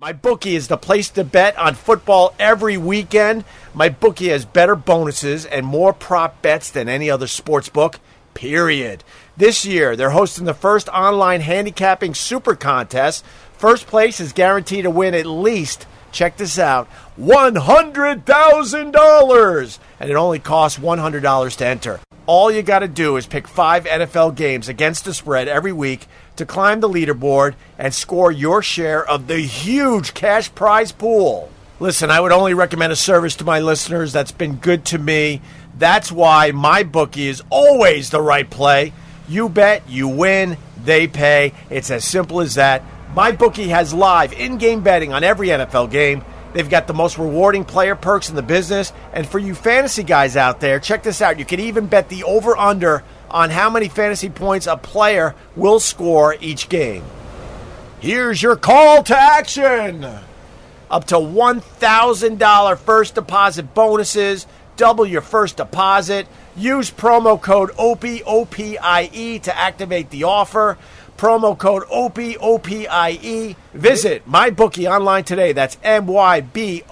My bookie is the place to bet on football every weekend. My bookie has better bonuses and more prop bets than any other sports book. Period. This year, they're hosting the first online handicapping super contest. First place is guaranteed to win at least, check this out, $100,000. And it only costs $100 to enter. All you got to do is pick five NFL games against the spread every week to climb the leaderboard and score your share of the huge cash prize pool. Listen, I would only recommend a service to my listeners that's been good to me. That's why my bookie is always the right play. You bet, you win, they pay. It's as simple as that. My bookie has live in-game betting on every NFL game. They've got the most rewarding player perks in the business. And for you fantasy guys out there, check this out. You can even bet the over under on how many fantasy points a player will score each game. Here's your call to action up to $1,000 first deposit bonuses. Double your first deposit. Use promo code OPIE, O-P-I-E to activate the offer. Promo code OPIE, O-P-I-E. Visit MyBookie online today. That's M-Y-B-O-O-K-I-E.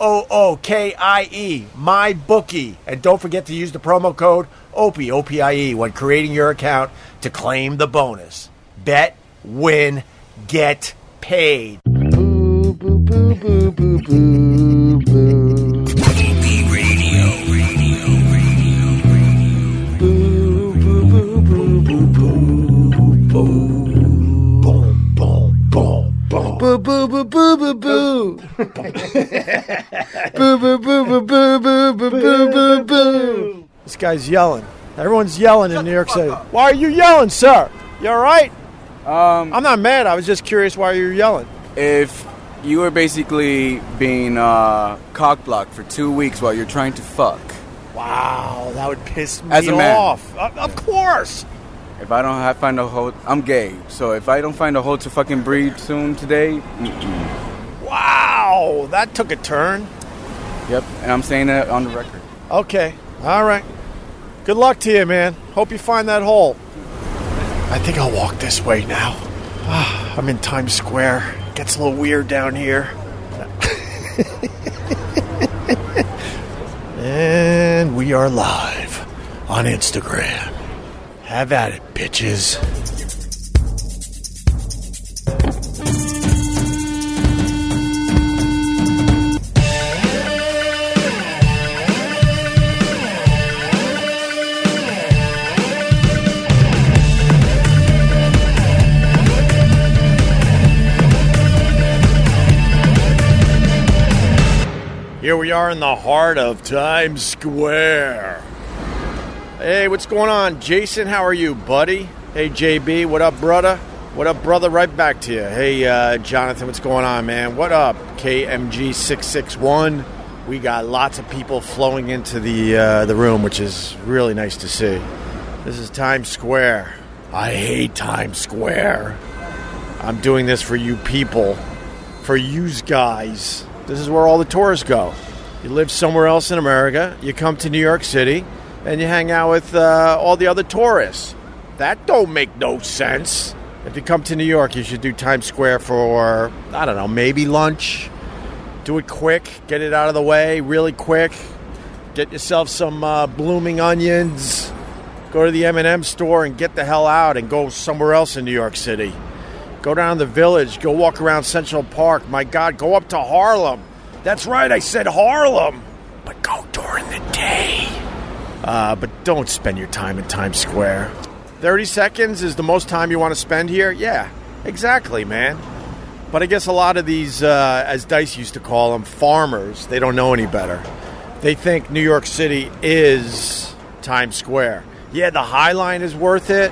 MyBookie. And don't forget to use the promo code OPIE, O-P-I-E when creating your account to claim the bonus. Bet, win, get paid. Boo, boo, boo, boo, boo, boo, boo. Boo, boo, boo, boo, boo, boo, boo. Boom, boom, boom, boom. Boo, boo, boo, boo, boo, boo. Boo, boo, boo, boo, boo, boo, boo, boo, boo, boo. This guy's yelling. Everyone's yelling in New York City. Why are you yelling, sir? You all right? Um, I'm not mad. I was just curious why you're yelling. if you were basically being uh, cock blocked for two weeks while you're trying to fuck, Wow, that would piss me As a man. off. Of, of course. if I don't have, find a hole, I'm gay. So if I don't find a hole to fucking breathe soon today, mm-mm. Wow, that took a turn. yep, and I'm saying that on the record. Okay, all right. Good luck to you, man. Hope you find that hole. I think I'll walk this way now. Ah, I'm in Times Square. Gets a little weird down here. and we are live on Instagram. Have at it, bitches. Here we are in the heart of Times Square. Hey, what's going on? Jason, how are you, buddy? Hey, JB, what up, brother? What up, brother? Right back to you. Hey, uh, Jonathan, what's going on, man? What up? KMG661. We got lots of people flowing into the, uh, the room, which is really nice to see. This is Times Square. I hate Times Square. I'm doing this for you people, for yous guys. This is where all the tourists go. You live somewhere else in America, you come to New York City, and you hang out with uh, all the other tourists. That don't make no sense. If you come to New York, you should do Times Square for, I don't know, maybe lunch. Do it quick, get it out of the way really quick. Get yourself some uh, blooming onions. Go to the M&M store and get the hell out and go somewhere else in New York City. Go down the village. Go walk around Central Park. My God, go up to Harlem. That's right, I said Harlem. But go during the day. Uh, but don't spend your time in Times Square. 30 seconds is the most time you want to spend here? Yeah, exactly, man. But I guess a lot of these, uh, as Dice used to call them, farmers, they don't know any better. They think New York City is Times Square. Yeah, the High Line is worth it.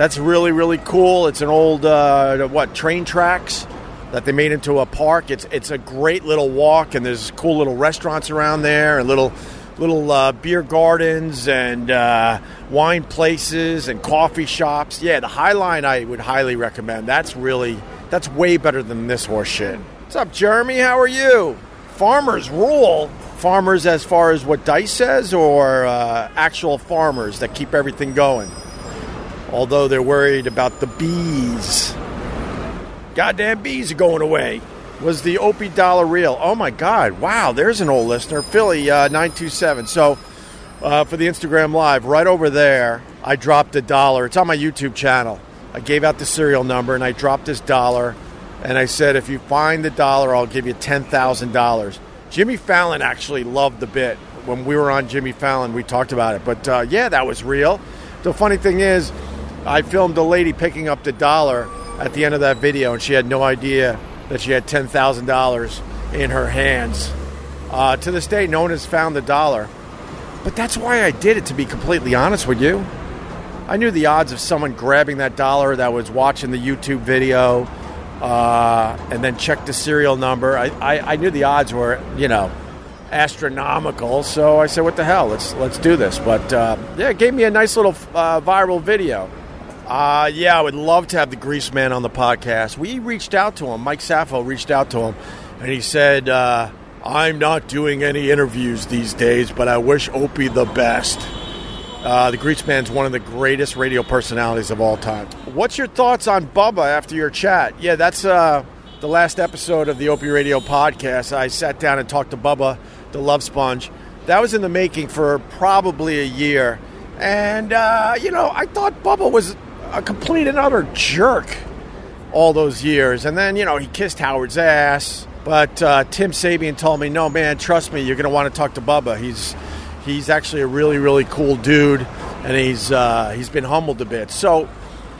That's really, really cool. It's an old, uh, what, train tracks that they made into a park. It's, it's a great little walk, and there's cool little restaurants around there and little little uh, beer gardens and uh, wine places and coffee shops. Yeah, the High Line I would highly recommend. That's really that's way better than this horse shit. What's up, Jeremy? How are you? Farmers rule. Farmers, as far as what Dice says, or uh, actual farmers that keep everything going. Although they're worried about the bees. Goddamn bees are going away. Was the Opie dollar real? Oh my God! Wow, there's an old listener, Philly uh, nine two seven. So uh, for the Instagram live, right over there, I dropped a dollar. It's on my YouTube channel. I gave out the serial number and I dropped this dollar, and I said, if you find the dollar, I'll give you ten thousand dollars. Jimmy Fallon actually loved the bit when we were on Jimmy Fallon. We talked about it, but uh, yeah, that was real. The funny thing is, I filmed a lady picking up the dollar at the end of that video, and she had no idea that she had ten thousand dollars in her hands. Uh, to this day, no one has found the dollar, but that's why I did it. To be completely honest with you, I knew the odds of someone grabbing that dollar that was watching the YouTube video uh, and then checked the serial number. I, I, I knew the odds were, you know, astronomical. So I said, "What the hell? Let's let's do this." But uh, yeah, it gave me a nice little uh, viral video. Uh, yeah, I would love to have the Grease Man on the podcast. We reached out to him. Mike Sappho reached out to him, and he said, uh, "I'm not doing any interviews these days, but I wish Opie the best." Uh, the Grease Man's one of the greatest radio personalities of all time. What's your thoughts on Bubba after your chat? Yeah, that's uh, the last episode of the Opie Radio podcast. I sat down and talked to Bubba, the Love Sponge. That was in the making for probably a year. And, uh, you know, I thought Bubba was a complete and utter jerk all those years. And then, you know, he kissed Howard's ass. But uh, Tim Sabean told me, no, man, trust me, you're going to want to talk to Bubba. He's he's actually a really, really cool dude, and he's uh, he's been humbled a bit. So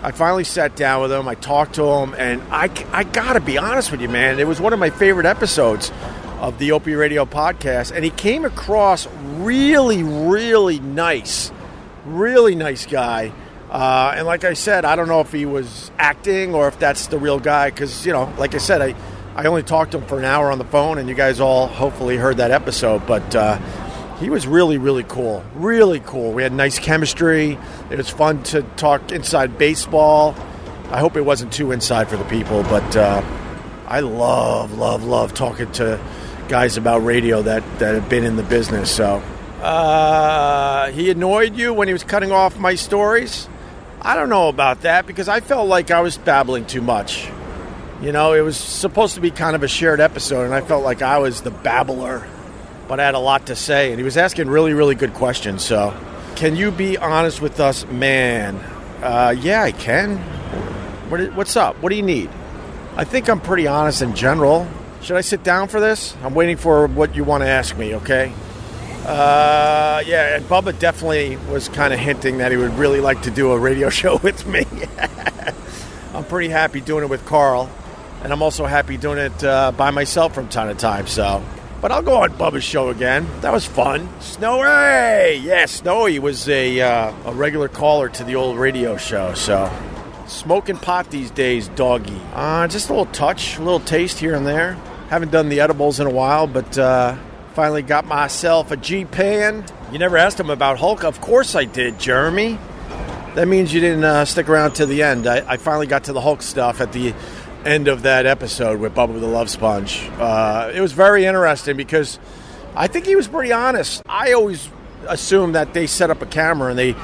I finally sat down with him. I talked to him, and I, I got to be honest with you, man. It was one of my favorite episodes of the Opie Radio podcast, and he came across really, really nice, really nice guy. Uh, and like I said, I don't know if he was acting or if that's the real guy, because you know, like I said, I I only talked to him for an hour on the phone, and you guys all hopefully heard that episode, but. Uh, he was really, really cool. Really cool. We had nice chemistry. It was fun to talk inside baseball. I hope it wasn't too inside for the people, but uh, I love, love, love talking to guys about radio that, that have been in the business. So uh, he annoyed you when he was cutting off my stories. I don't know about that because I felt like I was babbling too much. You know, it was supposed to be kind of a shared episode, and I felt like I was the babbler but I had a lot to say, and he was asking really, really good questions. So, can you be honest with us, man? Uh, yeah, I can. What, what's up? What do you need? I think I'm pretty honest in general. Should I sit down for this? I'm waiting for what you want to ask me, okay? Uh, yeah, and Bubba definitely was kind of hinting that he would really like to do a radio show with me. I'm pretty happy doing it with Carl, and I'm also happy doing it uh, by myself from time to time. So but I'll go on Bubba's show again. That was fun. Snowy! Yeah, Snowy was a, uh, a regular caller to the old radio show, so. Smoking pot these days, doggy. Uh, just a little touch, a little taste here and there. Haven't done the edibles in a while, but uh, finally got myself a G Pen. You never asked him about Hulk? Of course I did, Jeremy. That means you didn't uh, stick around to the end. I, I finally got to the Hulk stuff at the end of that episode with Bubba the Love Sponge. Uh, it was very interesting because I think he was pretty honest. I always assumed that they set up a camera and they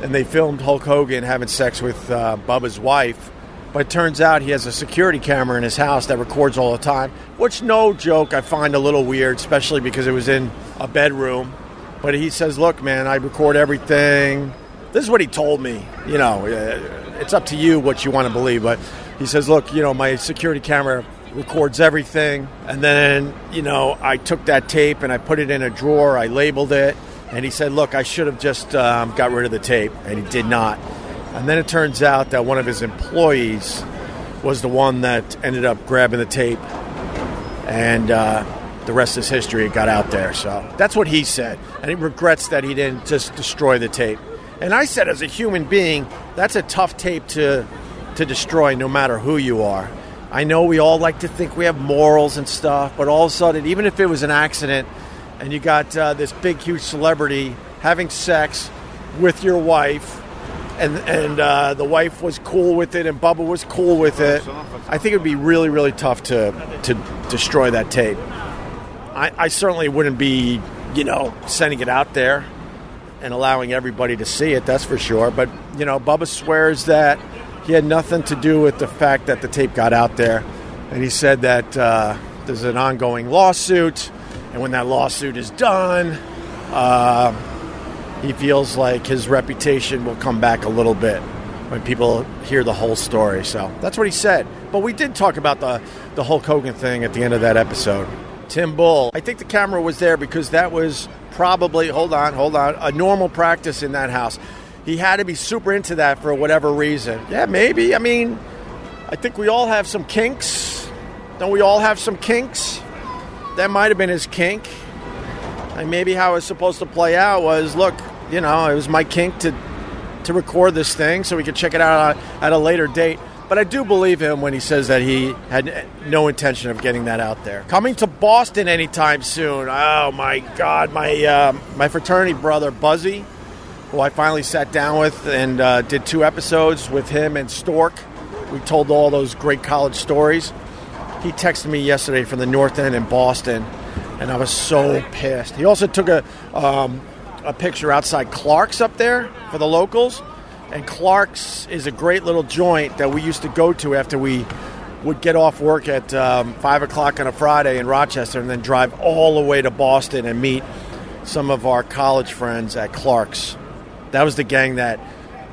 and they filmed Hulk Hogan having sex with uh, Bubba's wife. But it turns out he has a security camera in his house that records all the time, which, no joke, I find a little weird, especially because it was in a bedroom. But he says, Look, man, I record everything. This is what he told me. You know, uh, it's up to you what you want to believe. But he says, "Look, you know, my security camera records everything." And then, you know, I took that tape and I put it in a drawer. I labeled it, and he said, "Look, I should have just um, got rid of the tape," and he did not. And then it turns out that one of his employees was the one that ended up grabbing the tape, and uh, the rest is history. It got out there, so that's what he said, and he regrets that he didn't just destroy the tape. And I said, as a human being, that's a tough tape to to destroy no matter who you are. I know we all like to think we have morals and stuff, but all of a sudden, even if it was an accident and you got uh, this big, huge celebrity having sex with your wife, and and uh, the wife was cool with it, and Bubba was cool with it, I think it would be really, really tough to to destroy that tape. I, I certainly wouldn't be, you know, sending it out there and allowing everybody to see it. That's for sure. But you know, Bubba swears that he had nothing to do with the fact that the tape got out there. And he said that uh, there's an ongoing lawsuit, and when that lawsuit is done, uh, he feels like his reputation will come back a little bit when people hear the whole story. So that's what he said. But we did talk about the, the Hulk Hogan thing at the end of that episode. Tim Bull, I think the camera was there because that was probably, hold on, hold on, a normal practice in that house. He had to be super into that for whatever reason. Yeah, maybe. I mean, I think we all have some kinks. Don't we all have some kinks? That might have been his kink. And maybe how it was supposed to play out was look, you know, it was my kink to to record this thing so we could check it out at a later date. But I do believe him when he says that he had no intention of getting that out there. Coming to Boston anytime soon. Oh my God, my uh, my fraternity brother Buzzy, who I finally sat down with and uh, did two episodes with him and Stork. We told all those great college stories. He texted me yesterday from the North End in Boston, and I was so pissed. He also took a um, a picture outside Clark's up there for the locals. And Clark's is a great little joint that we used to go to after we would get off work at um, 5 o'clock on a Friday in Rochester and then drive all the way to Boston and meet some of our college friends at Clark's. That was the gang that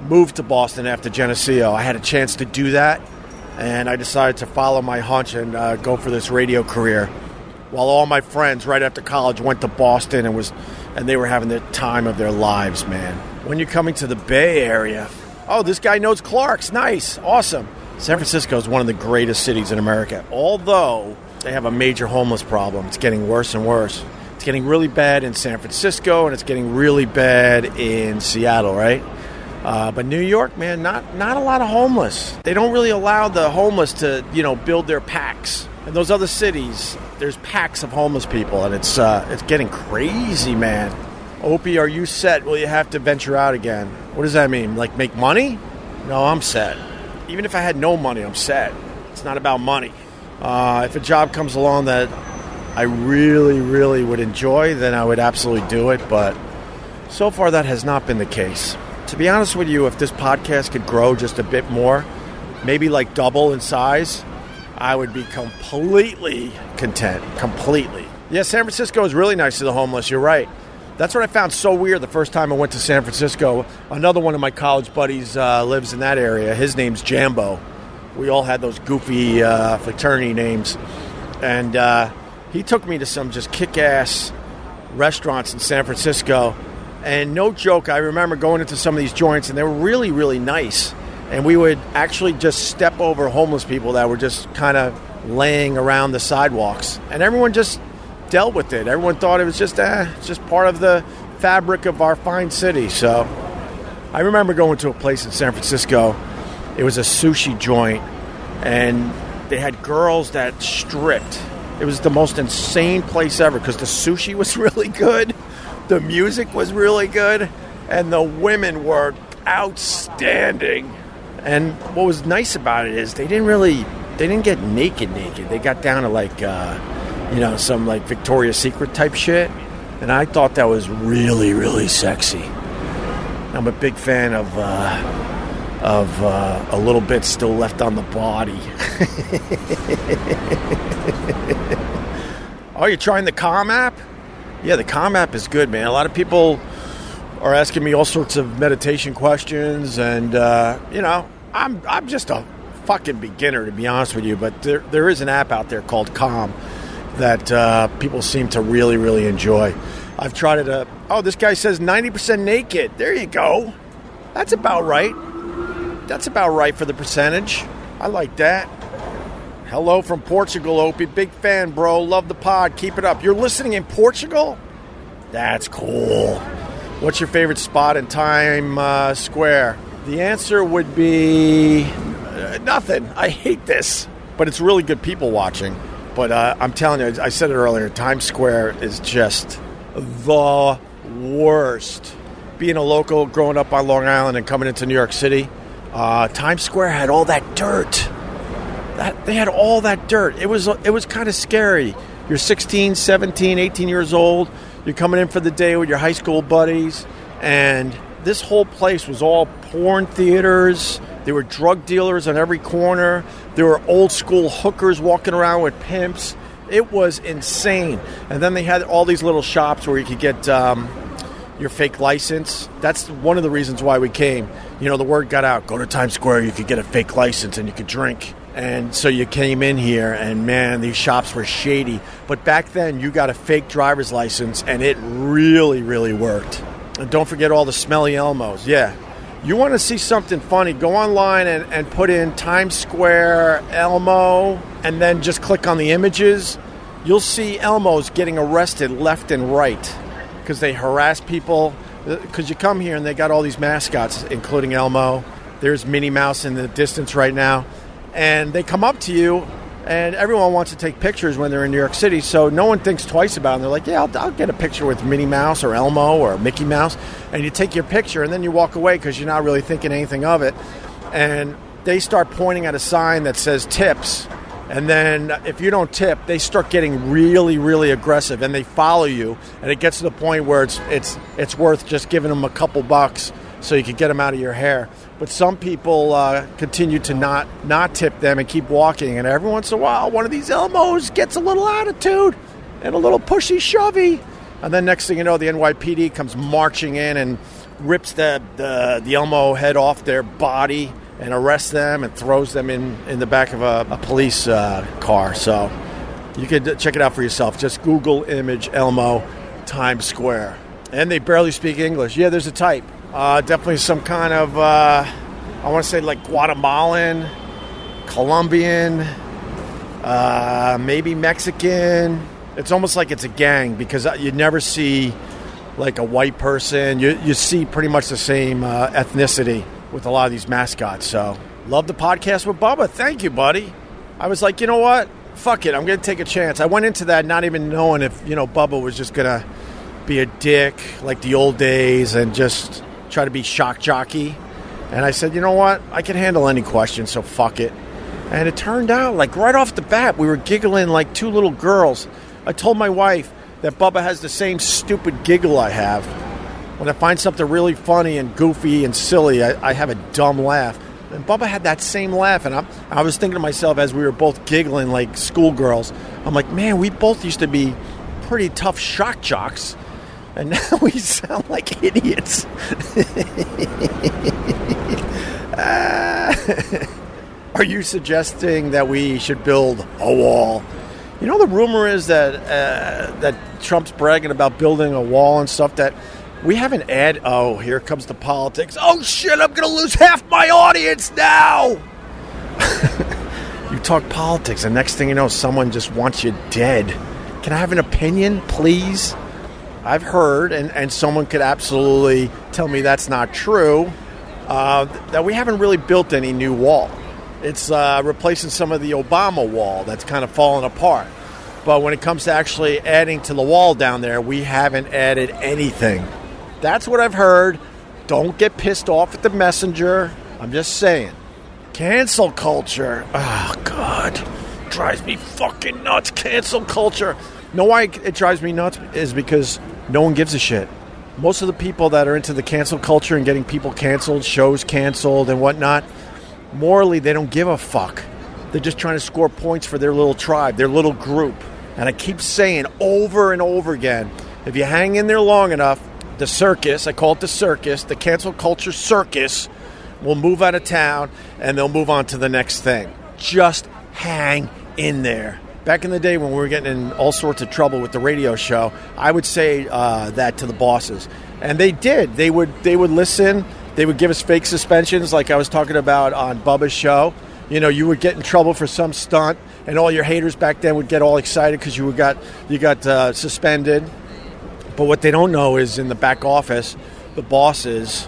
moved to Boston after Geneseo. I had a chance to do that, and I decided to follow my hunch and uh, go for this radio career. While all my friends right after college went to Boston and was and they were having the time of their lives, man. When you're coming to the Bay Area, oh, this guy knows Clark's. Nice. Awesome. San Francisco is one of the greatest cities in America, although they have a major homeless problem. It's getting worse and worse. It's getting really bad in San Francisco, and it's getting really bad in Seattle, right? Uh, but New York, man, not not a lot of homeless. They don't really allow the homeless to, you know, build their packs. In those other cities, there's packs of homeless people, and it's uh, it's getting crazy, man. Opie, are you set? Will you have to venture out again? What does that mean? Like make money? No, I'm set. Even if I had no money, I'm set. It's not about money. Uh, if a job comes along that I really, really would enjoy, then I would absolutely do it. But so far, that has not been the case. To be honest with you, if this podcast could grow just a bit more, maybe like double in size, I would be completely content. Completely. Yeah, San Francisco is really nice to the homeless. You're right. That's what I found so weird the first time I went to San Francisco. Another one of my college buddies uh, lives in that area. His name's Jambo. We all had those goofy uh, fraternity names. And uh, he took me to some just kick ass restaurants in San Francisco. And no joke, I remember going into some of these joints, and they were really, really nice and we would actually just step over homeless people that were just kind of laying around the sidewalks, and everyone just dealt with it. Everyone thought it was just eh, just part of the fabric of our fine city. So I remember going to a place in San Francisco. It was a sushi joint, and they had girls that stripped. It was the most insane place ever because the sushi was really good, the music was really good, and the women were outstanding. And what was nice about it is they didn't really they didn't get naked naked. They got down to like uh, you know some like Victoria's Secret type shit, and I thought that was really really sexy. I'm a big fan of uh, of uh, a little bit still left on the body. oh, you're trying the Calm app? Yeah, the Calm app is good, man. A lot of people are asking me all sorts of meditation questions, and uh, you know, I'm I'm just a fucking beginner to be honest with you. But there there is an app out there called Calm that uh, people seem to really really enjoy. I've tried it. Uh, oh, this guy says 90% naked. There you go. That's about right. That's about right for the percentage. I like that. Hello from Portugal, Opie. Big fan, bro. Love the pod. Keep it up. You're listening in Portugal? That's cool. What's your favorite spot in Time uh, Square? The answer would be uh, nothing. I hate this, but it's really good people watching. But uh, I'm telling you, I said it earlier. Times Square is just the worst. Being a local, growing up on Long Island and coming into New York City, uh, Times Square had all that dirt. That they had all that dirt. It was it was kind of scary. You're 16, 17, 18 years old. You're coming in for the day with your high school buddies, and this whole place was all porn theaters. There were drug dealers on every corner. There were old school hookers walking around with pimps. It was insane. And then they had all these little shops where you could get um, your fake license. That's one of the reasons why we came. You know, the word got out go to Times Square, you could get a fake license and you could drink. And so you came in here, and man, these shops were shady. But back then, you got a fake driver's license, and it really, really worked. And don't forget all the smelly Elmos. Yeah. You want to see something funny, go online and, and put in Times Square Elmo, and then just click on the images. You'll see Elmos getting arrested left and right because they harass people. Uh, because you come here and they got all these mascots, including Elmo. There's Minnie Mouse in the distance right now and they come up to you and everyone wants to take pictures when they're in New York City, so no one thinks twice about it. They're like, "Yeah, I'll, I'll, get a picture with Minnie Mouse or Elmo or Mickey Mouse," and you take your picture, and then you walk away because you're not really thinking anything of it. And they start pointing at a sign that says tips, and then if you don't tip, they start getting really, really aggressive, and they follow you, and it gets to the point where it's it's it's worth just giving them a couple bucks so you can get them out of your hair but some people uh, continue to not not tip them and keep walking. And every once in a while, one of these Elmos gets a little attitude and a little pushy shovey. And then next thing you know, the NYPD comes marching in and rips the, the, the Elmo head off their body and arrests them and throws them in, in the back of a, a police uh, car. So you could check it out for yourself. Just Google image Elmo Times Square. And they barely speak English. Yeah, there's a type. Uh, definitely some kind of, uh, I want to say like Guatemalan, Colombian, uh, maybe Mexican. It's almost like it's a gang because uh, you never see like a white person. You, you see pretty much the same uh, ethnicity with a lot of these mascots. So, love the podcast with Bubba. Thank you, buddy. I was like, you know what? Fuck it. I'm going to take a chance. I went into that not even knowing if, you know, Bubba was just going to be a dick like the old days and just try to be shock jockey. And I said, you know what? I can handle any question, so fuck it. And it turned out, like right off the bat, we were giggling like two little girls. I told my wife that Bubba has the same stupid giggle I have. When I find something really funny and goofy and silly, I, I have a dumb laugh. And Bubba had that same laugh, and I, I was thinking to myself as we were both giggling like schoolgirls, I'm like, man, we both used to be pretty tough shock jocks and now we sound like idiots. uh, are you suggesting that we should build a wall? You know, the rumor is that uh, that Trump's bragging about building a wall and stuff. That we haven't add. Oh, here comes the politics. Oh shit! I'm gonna lose half my audience now. you talk politics, and next thing you know, someone just wants you dead. Can I have an opinion, please? I've heard, and, and someone could absolutely tell me that's not true, uh, that we haven't really built any new wall. It's uh, replacing some of the Obama wall that's kind of fallen apart. But when it comes to actually adding to the wall down there, we haven't added anything. That's what I've heard. Don't get pissed off at the messenger. I'm just saying. Cancel culture. Oh, God. Drives me fucking nuts. Cancel culture. Know why it drives me nuts is because no one gives a shit. Most of the people that are into the cancel culture and getting people canceled, shows canceled, and whatnot, morally, they don't give a fuck. They're just trying to score points for their little tribe, their little group. And I keep saying over and over again if you hang in there long enough, the circus, I call it the circus, the cancel culture circus, will move out of town and they'll move on to the next thing. Just hang in there back in the day when we were getting in all sorts of trouble with the radio show, I would say uh, that to the bosses, and they did. They would they would listen. They would give us fake suspensions, like I was talking about on Bubba's show. You know, you would get in trouble for some stunt, and all your haters back then would get all excited because you got you got uh, suspended. But what they don't know is in the back office, the bosses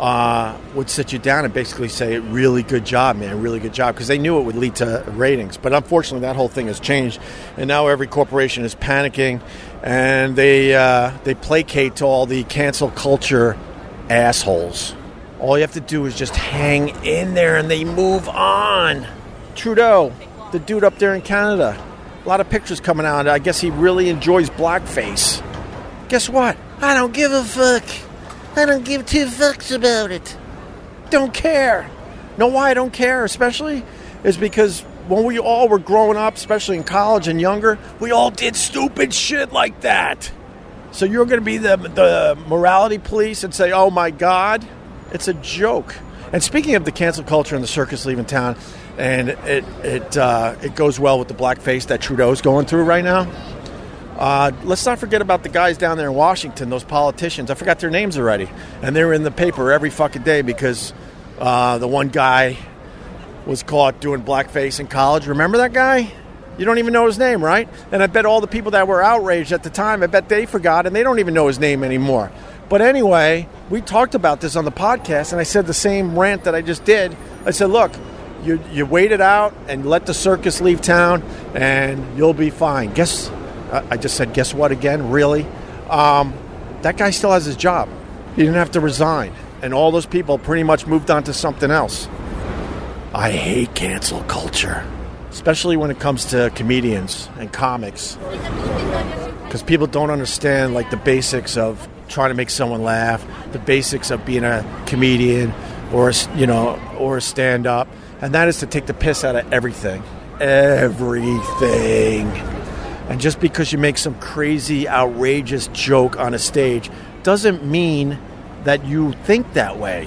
uh, would sit you down and basically say, "Really good job, man! Really good job," because they knew it would lead to ratings. But unfortunately, that whole thing has changed, and now every corporation is panicking, and they uh, they placate to all the cancel culture assholes. All you have to do is just hang in there, and they move on. Trudeau, the dude up there in Canada, a lot of pictures coming out. I guess he really enjoys blackface. Guess what? I don't give a fuck. I don't give two fucks about it. Don't care. Know why I don't care, especially? Is because when we all were growing up, especially in college and younger, we all did stupid shit like that. So you're going to be the, the morality police and say, oh my God? It's a joke. And speaking of the cancel culture and the circus leaving town, and it, it, uh, it goes well with the blackface that Trudeau's going through right now. Uh, let's not forget about the guys down there in Washington, those politicians. I forgot their names already. And they were in the paper every fucking day because uh, the one guy was caught doing blackface in college. Remember that guy? You don't even know his name, right? And I bet all the people that were outraged at the time, I bet they forgot and they don't even know his name anymore. But anyway, we talked about this on the podcast, and I said the same rant that I just did. I said, look, you, you wait it out and let the circus leave town, and you'll be fine. Guess, I just said, guess what again? Really? Um, that guy still has his job. He didn't have to resign. And all those people pretty much moved on to something else. I hate cancel culture, especially when it comes to comedians and comics. Because people don't understand like the basics of trying to make someone laugh, the basics of being a comedian or you know or a stand up, and that is to take the piss out of everything. Everything. And just because you make some crazy outrageous joke on a stage doesn't mean that you think that way.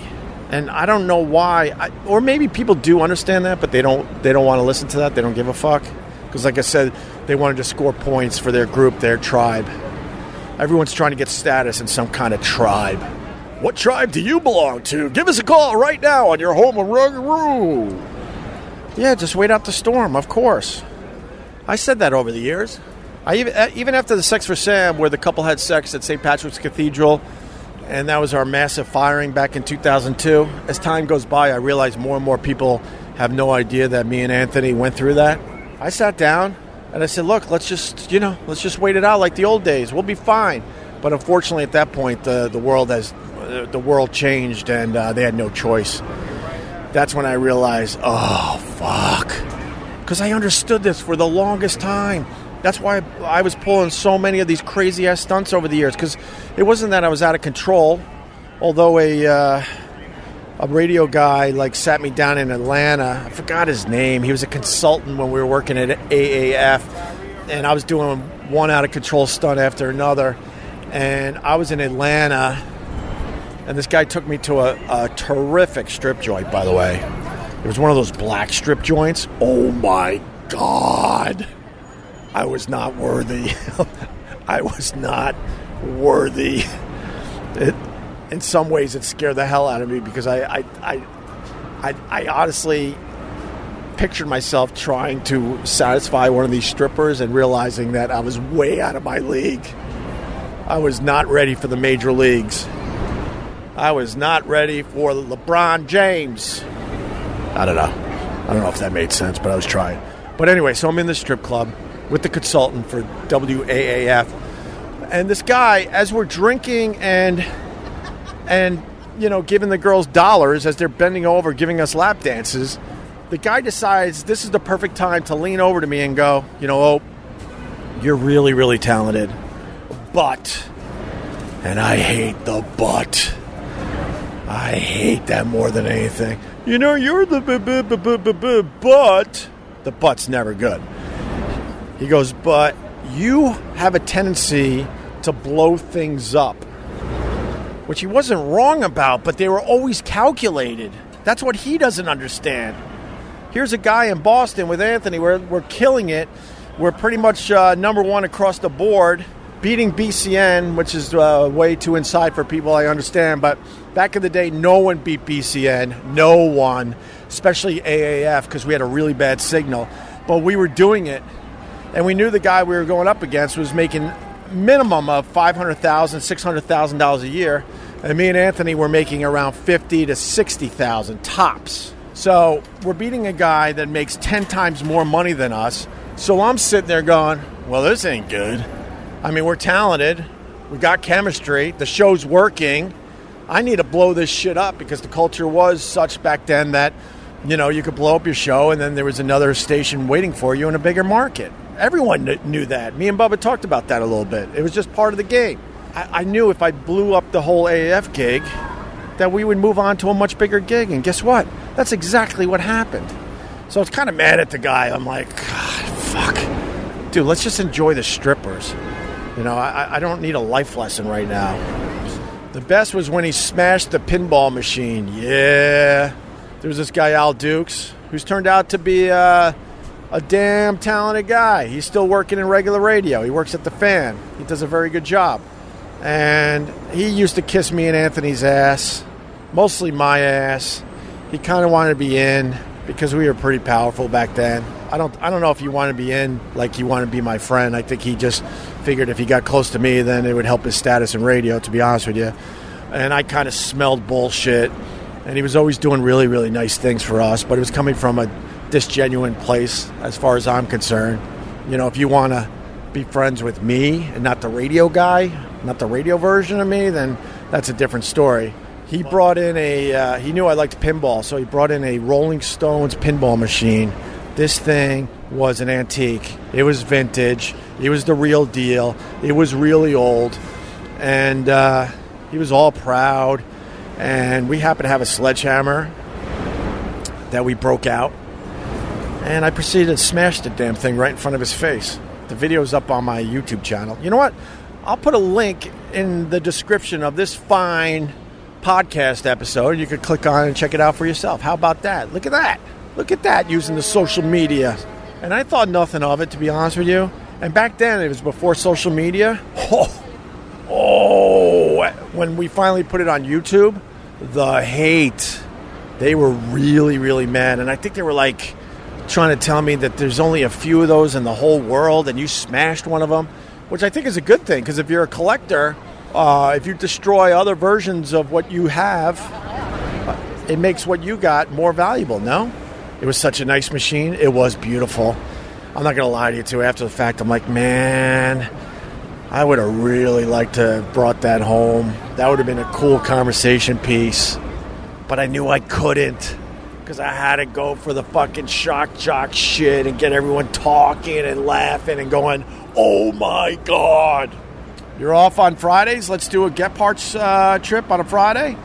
And I don't know why I, or maybe people do understand that, but they don't they don't want to listen to that. They don't give a fuck because like I said, they wanted to score points for their group, their tribe. Everyone's trying to get status in some kind of tribe. What tribe do you belong to? Give us a call right now on your home of Ruggaroo. Yeah, just wait out the storm, of course. I said that over the years. I even, uh, even after the Sex for Sam, where the couple had sex at St. Patrick's Cathedral, and that was our massive firing back in 2002. As time goes by, I realize more and more people have no idea that me and Anthony went through that. I sat down and I said, "Look, let's just you know, let's just wait it out like the old days. We'll be fine." But unfortunately, at that point, the the world has uh, the world changed, and uh, they had no choice. That's when I realized, oh fuck, because I understood this for the longest time. That's why I was pulling so many of these crazy ass stunts over the years. Because it wasn't that I was out of control, although a. Uh, a radio guy like sat me down in Atlanta. I forgot his name. He was a consultant when we were working at AAF, and I was doing one out of control stunt after another. And I was in Atlanta, and this guy took me to a, a terrific strip joint. By the way, it was one of those black strip joints. Oh my god, I was not worthy. I was not worthy. It, in some ways it scared the hell out of me because I I, I, I, I honestly pictured myself trying to satisfy one of these strippers and realizing that I was way out of my league. I was not ready for the major leagues. I was not ready for LeBron James. I don't know. I don't know if that made sense, but I was trying. But anyway, so I'm in the strip club with the consultant for WAAF. And this guy, as we're drinking and and you know giving the girls dollars as they're bending over giving us lap dances the guy decides this is the perfect time to lean over to me and go you know oh you're really really talented but and i hate the but. I hate that more than anything. You know you're the but. The but's never good he goes but you have a tendency to blow things up which he wasn't wrong about, but they were always calculated. That's what he doesn't understand. Here's a guy in Boston with Anthony. We're, we're killing it. We're pretty much uh, number one across the board, beating BCN, which is uh, way too inside for people, I understand. But back in the day, no one beat BCN. No one, especially AAF, because we had a really bad signal. But we were doing it. And we knew the guy we were going up against was making minimum of $500,000, $600,000 a year. And me and Anthony were making around 50 to 60,000 tops. So we're beating a guy that makes 10 times more money than us. So I'm sitting there going, well, this ain't good. I mean, we're talented. We got chemistry. The show's working. I need to blow this shit up because the culture was such back then that, you know, you could blow up your show and then there was another station waiting for you in a bigger market. Everyone knew that. Me and Bubba talked about that a little bit. It was just part of the game. I, I knew if I blew up the whole AAF gig, that we would move on to a much bigger gig. And guess what? That's exactly what happened. So I was kind of mad at the guy. I'm like, God, fuck. Dude, let's just enjoy the strippers. You know, I, I don't need a life lesson right now. The best was when he smashed the pinball machine. Yeah. There was this guy, Al Dukes, who's turned out to be uh, a damn talented guy. He's still working in regular radio. He works at the fan. He does a very good job. And he used to kiss me and Anthony's ass, mostly my ass. He kind of wanted to be in because we were pretty powerful back then. I don't I don't know if he wanted to be in like he wanted to be my friend. I think he just figured if he got close to me, then it would help his status in radio. To be honest with you, and I kind of smelled bullshit. And he was always doing really really nice things for us, but it was coming from a disgenuine place as far as I'm concerned. You know, if you want to be friends with me and not the radio guy, not the radio version of me, then that's a different story. He brought in a, uh, he knew I liked pinball, so he brought in a Rolling Stones pinball machine. This thing was an antique. It was vintage. It was the real deal. It was really old. And uh, he was all proud. And we happened to have a sledgehammer that we broke out. And I proceeded to smash the damn thing right in front of his face. The video's up on my YouTube channel. You know what? I'll put a link in the description of this fine podcast episode. You could click on and check it out for yourself. How about that? Look at that. Look at that using the social media. And I thought nothing of it, to be honest with you. And back then, it was before social media. Oh, oh when we finally put it on YouTube, the hate. They were really, really mad. And I think they were like trying to tell me that there's only a few of those in the whole world and you smashed one of them, which I think is a good thing because if you're a collector, uh, if you destroy other versions of what you have, uh, it makes what you got more valuable, no? It was such a nice machine. It was beautiful. I'm not going to lie to you, too. After the fact, I'm like, man, I would have really liked to have brought that home. That would have been a cool conversation piece. But I knew I couldn't because I had to go for the fucking shock jock shit and get everyone talking and laughing and going, oh my God. You're off on Fridays? Let's do a Gebhard's uh, trip on a Friday?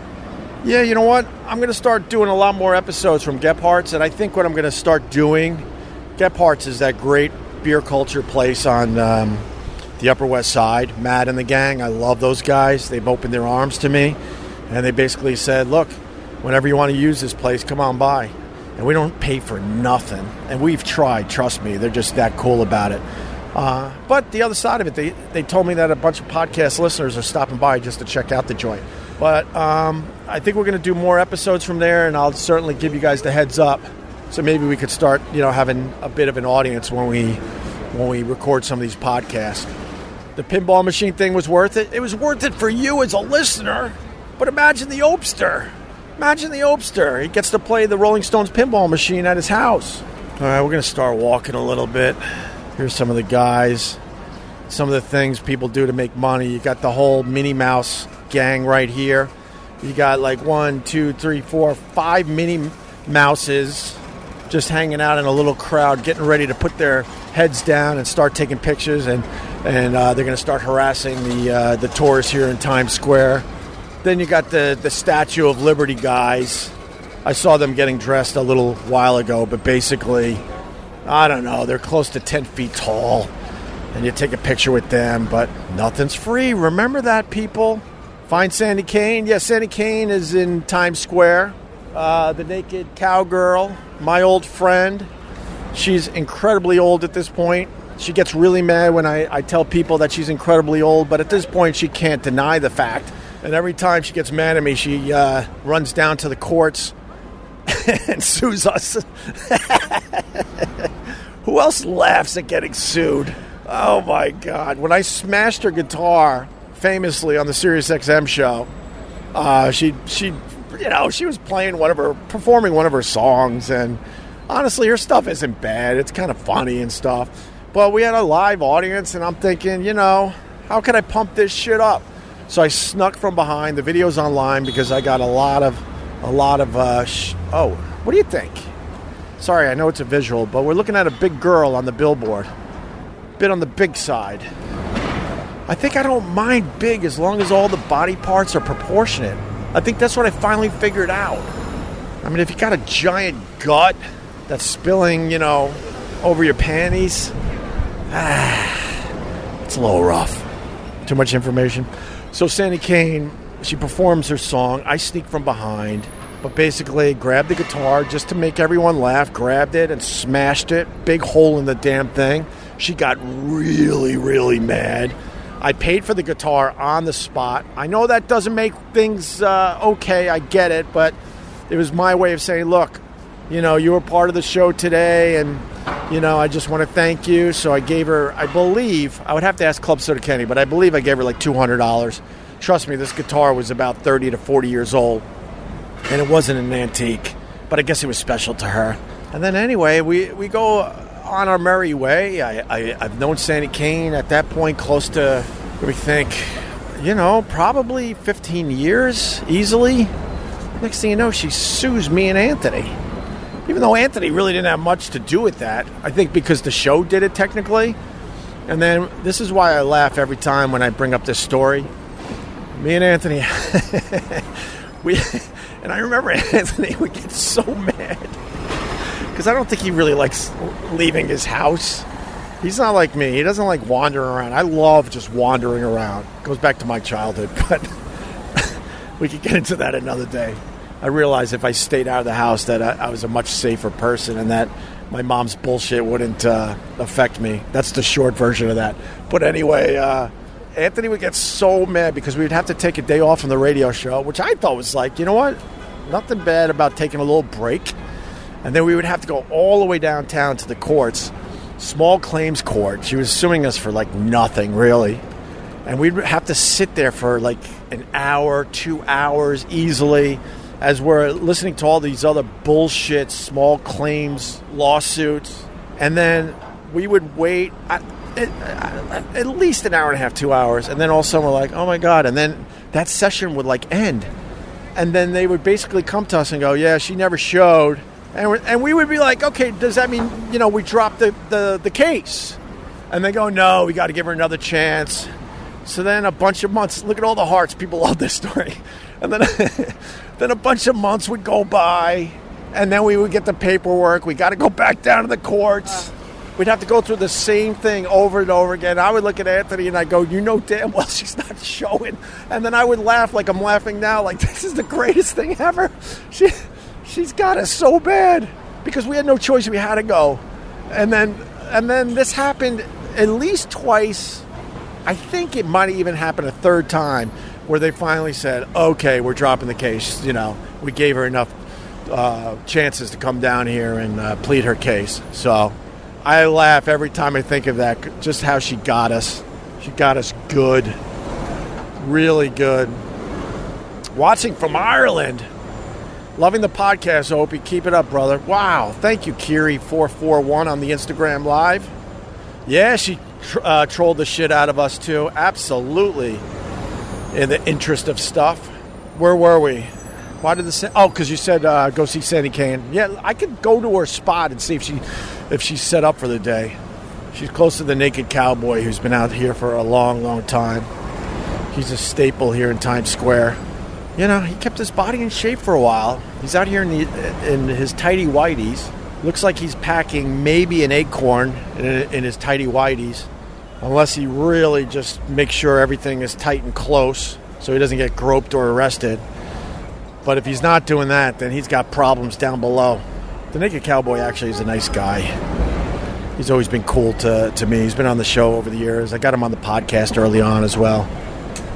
Yeah, you know what? I'm going to start doing a lot more episodes from Gebhard's, and I think what I'm going to start doing, Gebhard's is that great beer culture place on um, the Upper West Side. Matt and the gang, I love those guys. They've opened their arms to me, and they basically said, look, whenever you want to use this place, come on by. And we don't pay for nothing. And we've tried, trust me, they're just that cool about it. Uh, but the other side of it, they, they told me that a bunch of podcast listeners are stopping by just to check out the joint. But um, I think we're going to do more episodes from there, and I'll certainly give you guys the heads up. So maybe we could start, you know, having a bit of an audience when we when we record some of these podcasts. The pinball machine thing was worth it. It was worth it for you as a listener. But imagine the Opster. Imagine the Opster. He gets to play the Rolling Stones pinball machine at his house. All right, we're going to start walking a little bit. Here's some of the guys, some of the things people do to make money. You got the whole Minnie Mouse gang right here. You got like one, two, three, four, five Minnie Mouses just hanging out in a little crowd, getting ready to put their heads down and start taking pictures, and and uh, they're going to start harassing the uh, the tourists here in Times Square. Then you got the the Statue of Liberty guys. I saw them getting dressed a little while ago, but basically, I don't know. They're close to ten feet tall, and you take a picture with them, but nothing's free. Remember that, people. Find Sandy Kane. Yes, Sandy Kane is in Times Square. Uh, the naked cowgirl, my old friend. She's incredibly old at this point. She gets really mad when I, I tell people that she's incredibly old, but at this point, she can't deny the fact. And every time she gets mad at me, she uh, runs down to the courts and sues us. Who else laughs at getting sued? Oh my God. When I smashed her guitar famously on the Sirius XM show, uh, she, she you know, she was playing one of her, performing one of her songs, and honestly, her stuff isn't bad. It's kind of funny and stuff. But we had a live audience, and I'm thinking, you know, how can I pump this shit up? So I snuck from behind. The video's online because I got a lot of, a lot of. Uh, sh- oh, what do you think? Sorry, I know it's a visual, but we're looking at a big girl on the billboard. Bit on the big side. I think I don't mind big as long as all the body parts are proportionate. I think that's what I finally figured out. I mean, if you got a giant gut that's spilling, you know, over your panties. Ah, it's a little rough. Too much information. So Sandy Kane, she performs her song. I sneak from behind, but basically grabbed the guitar just to make everyone laugh, grabbed it and smashed it. Big hole in the damn thing. She got really, really mad. I paid for the guitar on the spot. I know that doesn't make things uh, okay, I get it, but it was my way of saying, look, you know, you were part of the show today, and, you know, I just want to thank you. So I gave her, I believe, I would have to ask Club Soda Kenny, but I believe I gave her like $200. Trust me, this guitar was about 30 to 40 years old, and it wasn't an antique, but I guess it was special to her. And then anyway, we, we go on our merry way. I, I, I've known Sandy Kane at that point close to, we think, you know, probably 15 years easily. Next thing you know, she sues me and Anthony. Even though Anthony really didn't have much to do with that, I think because the show did it technically. And then this is why I laugh every time when I bring up this story. Me and Anthony, we, and I remember Anthony would get so mad because I don't think he really likes leaving his house. He's not like me. He doesn't like wandering around. I love just wandering around. Goes back to my childhood, but we could get into that another day. I realized if I stayed out of the house that I, I was a much safer person and that my mom's bullshit wouldn't uh, affect me. That's the short version of that. But anyway, uh, Anthony would get so mad because we'd have to take a day off from the radio show, which I thought was like, you know what? Nothing bad about taking a little break. And then we would have to go all the way downtown to the courts, small claims court. She was suing us for like nothing, really. And we'd have to sit there for like an hour, two hours easily as we're listening to all these other bullshit small claims lawsuits. And then we would wait at, at, least an hour and a half, two hours. And then all of a sudden we're like, oh my God. And then that session would like end. And then they would basically come to us and go, yeah, she never showed. And, and we would be like, okay, does that mean, you know, we dropped the, the, the case? And they go, no, we got to give her another chance. So then a bunch of months, look at all the hearts. People love this story. And then, then a bunch of months would go by. And then we would get the paperwork. We got to go back down to the courts. Uh. We'd have to go through the same thing over and over again. I would look at Anthony and I go, You know damn well she's not showing. And then I would laugh like I'm laughing now, like this is the greatest thing ever. She, she's got us so bad because we had no choice. We had to go. And then, and then this happened at least twice. I think it might even happen a third time where they finally said, okay, we're dropping the case. You know, we gave her enough uh, chances to come down here and uh, plead her case. So I laugh every time I think of that, just how she got us. She got us good, really good. Watching from Ireland. Loving the podcast, Opie. Keep it up, brother. Wow. Thank you, Kiri441 on the Instagram Live. Yeah, she uh, trolled the shit out of us, too. Absolutely. In the interest of stuff. Where were we? Why did the oh? Because you said uh, go see Sandy Kane. Yeah, I could go to her spot and see if she if she's set up for the day. She's close to the Naked Cowboy, who's been out here for a long, long time. He's a staple here in Times Square. You know, he kept his body in shape for a while. He's out here in the in his tidy whities. Looks like he's packing maybe an acorn in, in his tidy whities, unless he really just makes sure everything is tight and close so he doesn't get groped or arrested. But if he's not doing that, then he's got problems down below. The Naked Cowboy actually is a nice guy. He's always been cool to, to me. He's been on the show over the years. I got him on the podcast early on as well.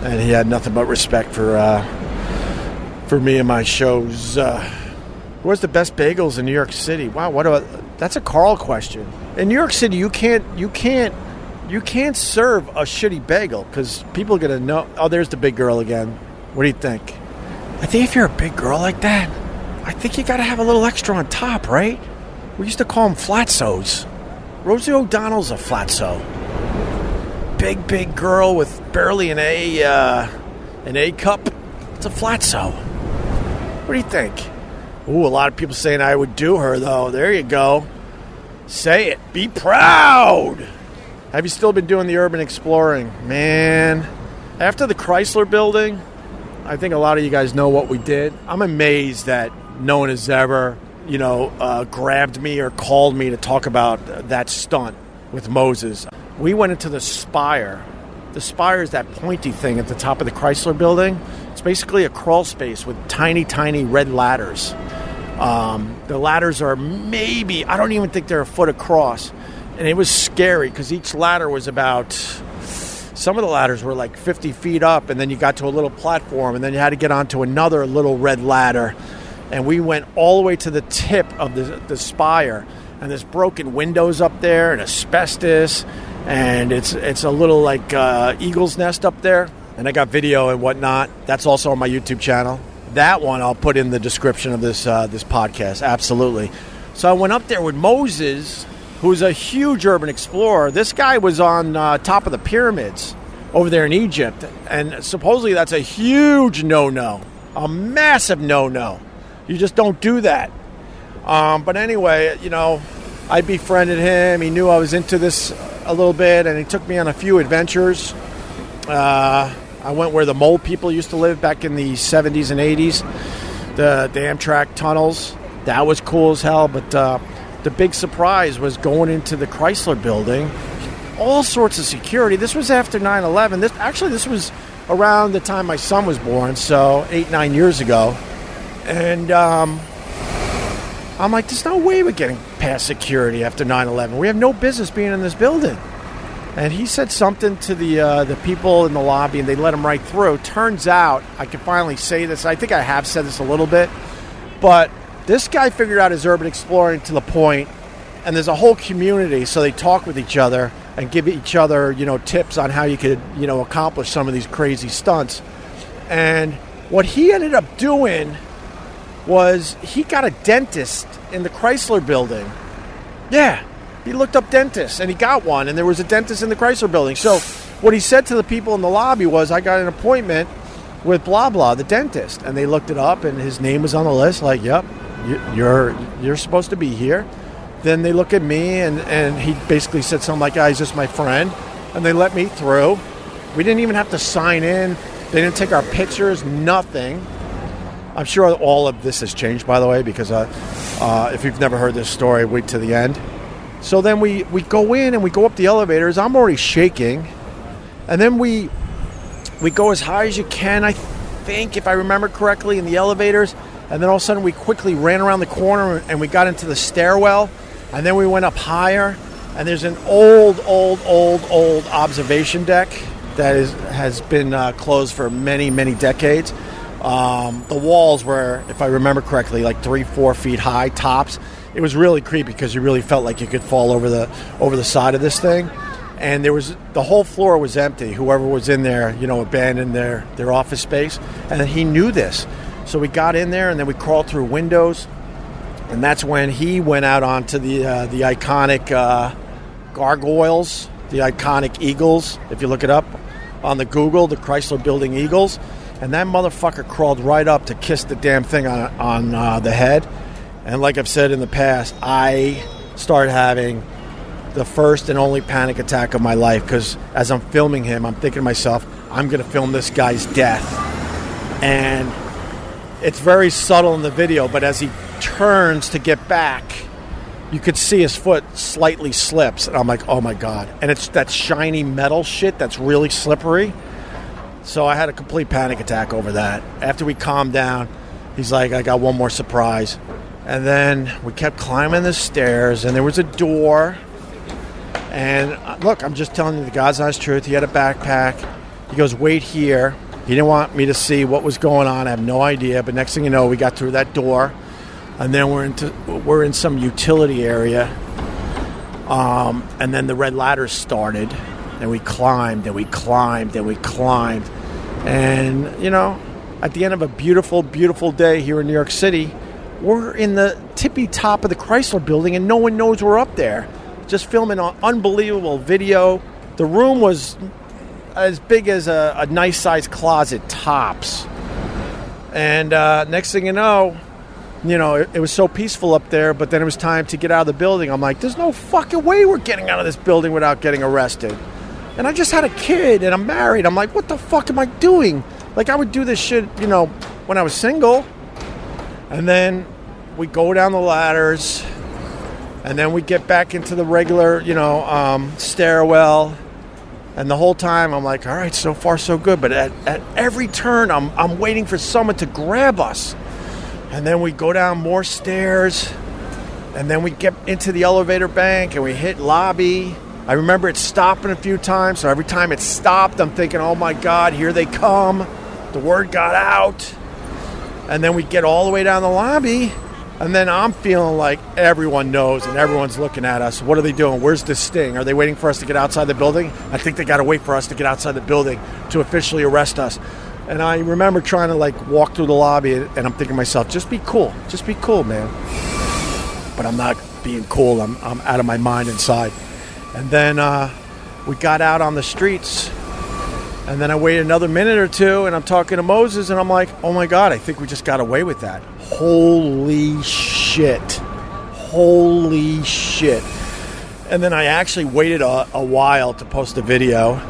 And he had nothing but respect for uh, for me and my shows. Uh, where's the best bagels in New York City? Wow, what a that's a Carl question. In New York City, you can't you can't you can't serve a shitty bagel because people are gonna know. Oh, there's the big girl again. What do you think? I think if you're a big girl like that, I think you got to have a little extra on top, right? We used to call them flatsos. Rosie O'Donnell's a flatso. Big, big girl with barely an A, uh, an A cup. It's a flatso. What do you think? Ooh, a lot of people saying I would do her though. There you go. Say it. Be proud. Have you still been doing the urban exploring, man? After the Chrysler Building, I think a lot of you guys know what we did. I'm amazed that no one has ever you know, uh, grabbed me or called me to talk about that stunt with Moses. We went into the spire. The spire is that pointy thing at the top of the Chrysler building. It's basically a crawl space with tiny, tiny red ladders. Um, the ladders are maybe, I don't even think they're a foot across. And it was scary because each ladder was about, some of the ladders were like 50 feet up, and then you got to a little platform, and then you had to get onto another little red ladder. And we went all the way to the tip of the, the spire, and there's broken windows up there, and asbestos, and it's, it's a little like uh, eagle's nest up there. And I got video and whatnot. That's also on my YouTube channel that one I'll put in the description of this uh, this podcast. Absolutely. So I went up there with Moses, who's a huge urban explorer. This guy was on uh, top of the pyramids over there in Egypt, and supposedly that's a huge no-no, a massive no-no. You just don't do that. Um, but anyway, you know, I befriended him. He knew I was into this a little bit, and he took me on a few adventures. Uh, I went where the mole people used to live back in the 70s and 80s, the, the Amtrak tunnels. That was cool as hell. But uh, the big surprise was going into the Chrysler building, all sorts of security. This was after 9 11. This, actually, this was around the time my son was born, so eight, nine years ago. And um, I'm like, there's no way we're getting past security after 9 11. We have no business being in this building and he said something to the uh, the people in the lobby, and they let him right through. Turns out, I can finally say this. I think I have said this a little bit, but this guy figured out his urban exploring to the point, and there's a whole community, so they talk with each other and give each other, you know, tips on how you could, you know, accomplish some of these crazy stunts. And what he ended up doing was he got a dentist in the Chrysler building. Yeah, he looked up dentists and he got one, and there was a dentist in the Chrysler building. So, what he said to the people in the lobby was, I got an appointment with blah blah, the dentist. And they looked it up, and his name was on the list, like, yep, you're, you're supposed to be here. Then they look at me, and, and he basically said something like, ah, he's just my friend. And they let me through. We didn't even have to sign in, they didn't take our pictures, nothing. I'm sure all of this has changed, by the way, because uh, uh, if you've never heard this story, wait to the end. So then we, we go in and we go up the elevators. I'm already shaking. And then we we go as high as you can, I think, if I remember correctly, in the elevators. And then all of a sudden we quickly ran around the corner and we got into the stairwell. And then we went up higher. And there's an old, old, old, old observation deck that is, has been uh, closed for many, many decades. Um, the walls were, if I remember correctly, like three, four feet high tops it was really creepy because you really felt like you could fall over the over the side of this thing. And there was the whole floor was empty. Whoever was in there, you know, abandoned their their office space, and he knew this. So we got in there, and then we crawled through windows, and that's when he went out onto the uh, the iconic uh, gargoyles, the iconic eagles. If you look it up on the Google, the Chrysler Building Eagles, and that motherfucker crawled right up to kiss the damn thing on on uh, the head and like I've said in the past, I start having the first and only panic attack of my life because as I'm filming him, I'm thinking to myself, I'm going to film this guy's death. And it's very subtle in the video, but as he turns to get back, you could see his foot slightly slips. And I'm like, oh my God. And it's that shiny metal shit that's really slippery. So I had a complete panic attack over that. After we calmed down, he's like, I got one more surprise. And then we kept climbing the stairs, and there was a door. And uh, look, I'm just telling you the God's honest truth. He had a backpack. He goes, wait here. He didn't want me to see what was going on. I have no idea. But next thing you know, we got through that door, and then we're into we're in some utility area. Um, and then the red ladder started, and we climbed and we climbed and we climbed, and you know, at the end of a beautiful, beautiful day here in New York City, we're in the tippy top of the Chrysler building and no one knows we're up there. Just filming an unbelievable video. The room was as big as a, a nice sized closet tops. And uh, next thing you know, you know, it, it, was so peaceful up there, but then it was time to get out of the building. I'm like, there's no fucking way we're getting out of this building without getting arrested. And I just had a kid and I'm married. I'm like, what the fuck am I doing? Like, I would do this shit, you know, when I was single. And then we go down the ladders, and then we get back into the regular, you know, um, stairwell. And the whole time I'm like, all right, so far so good. But at, at every turn, I'm, I'm waiting for someone to grab us. And then we go down more stairs. And then we get into the elevator bank and we hit lobby. I remember it stopping a few times. So every time it stopped, I'm thinking, oh my God, here they come. The word got out. And then we get all the way down the lobby. And then I'm feeling like everyone knows and everyone's looking at us. What are they doing? Where's the sting? Are they waiting for us to get outside the building? I think they got to wait for us to get outside the building to officially arrest us. And I remember trying to like walk through the lobby and I'm thinking to myself, just be cool. Just be cool, man. But I'm not being cool. I'm, I'm out of my mind inside. And then uh, we got out on the streets and then I waited another minute or two and I'm talking to Moses and I'm like, oh my God, I think we just got away with that. Holy shit. Holy shit. And then I actually waited a, a while to post a video.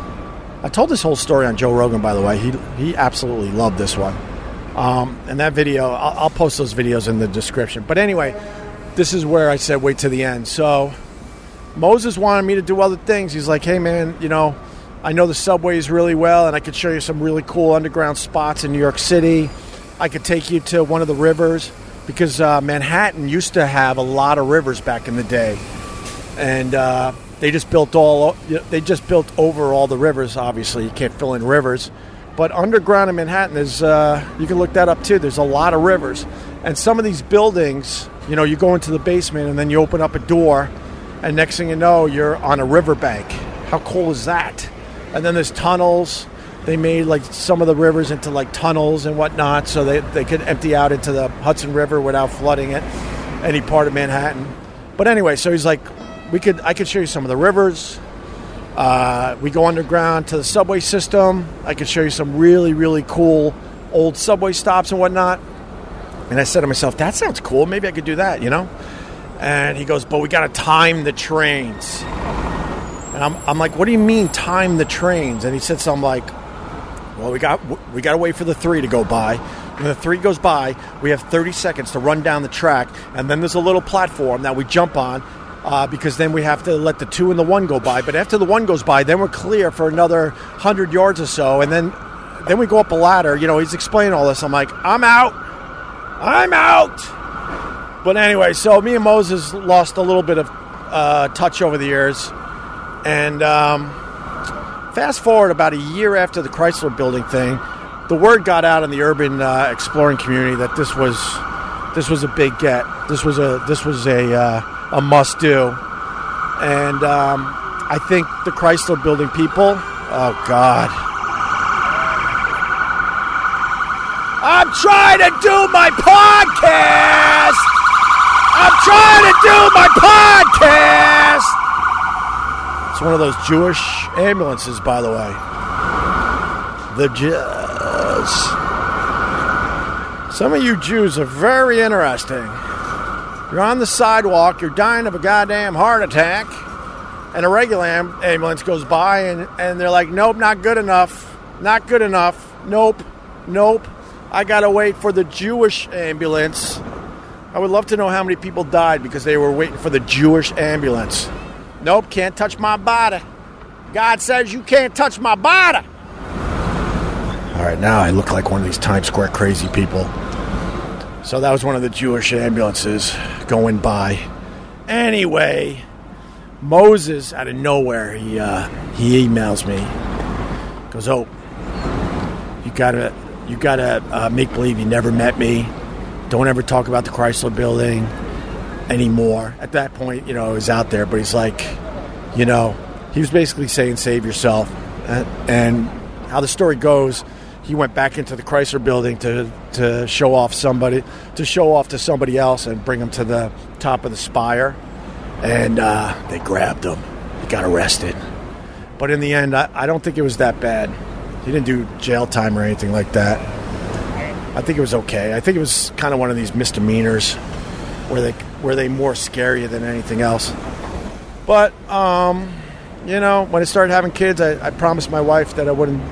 I told this whole story on Joe Rogan, by the way. He, he absolutely loved this one. Um, and that video, I'll, I'll post those videos in the description. But anyway, this is where I said wait to the end. So Moses wanted me to do other things. He's like, hey man, you know, I know the subways really well, and I could show you some really cool underground spots in New York City. I could take you to one of the rivers because uh, Manhattan used to have a lot of rivers back in the day, and uh, they just built all they just built over all the rivers. Obviously, you can't fill in rivers, but underground in Manhattan is uh, you can look that up too. There's a lot of rivers, and some of these buildings, you know, you go into the basement and then you open up a door, and next thing you know, you're on a riverbank. How cool is that? And then there's tunnels. They made like some of the rivers into like tunnels and whatnot, so they, they could empty out into the Hudson River without flooding it, any part of Manhattan. But anyway, so he's like, we could I could show you some of the rivers. Uh, we go underground to the subway system. I could show you some really really cool old subway stops and whatnot. And I said to myself, that sounds cool. Maybe I could do that, you know. And he goes, but we got to time the trains. And I'm, I'm like, what do you mean time the trains? And he said something like, well, we got we got to wait for the three to go by. When the three goes by, we have 30 seconds to run down the track, and then there's a little platform that we jump on. Uh, because then we have to let the two and the one go by. But after the one goes by, then we're clear for another hundred yards or so, and then then we go up a ladder. You know, he's explaining all this. I'm like, I'm out, I'm out. But anyway, so me and Moses lost a little bit of uh, touch over the years. And um, fast forward about a year after the Chrysler Building thing, the word got out in the urban uh, exploring community that this was this was a big get. This was a this was a uh, a must do. And um, I think the Chrysler Building people. Oh God. I'm trying to do my podcast. I'm trying to do my podcast. One of those Jewish ambulances, by the way. The Jews. Some of you Jews are very interesting. You're on the sidewalk, you're dying of a goddamn heart attack, and a regular am- ambulance goes by, and, and they're like, nope, not good enough. Not good enough. Nope. Nope. I gotta wait for the Jewish ambulance. I would love to know how many people died because they were waiting for the Jewish ambulance. Nope, can't touch my body. God says you can't touch my body. All right, now I look like one of these Times Square crazy people. So that was one of the Jewish ambulances going by. Anyway, Moses out of nowhere, he uh, he emails me. Goes, oh, you gotta you gotta uh, make believe you never met me. Don't ever talk about the Chrysler Building anymore. At that point, you know, I was out there, but he's like, you know, he was basically saying, save yourself. And, and how the story goes, he went back into the Chrysler building to, to show off somebody, to show off to somebody else and bring him to the top of the spire. And uh, they grabbed him. He got arrested. But in the end, I, I don't think it was that bad. He didn't do jail time or anything like that. I think it was okay. I think it was kind of one of these misdemeanors where they where they more scare you than anything else. But um, you know, when I started having kids, I, I promised my wife that I wouldn't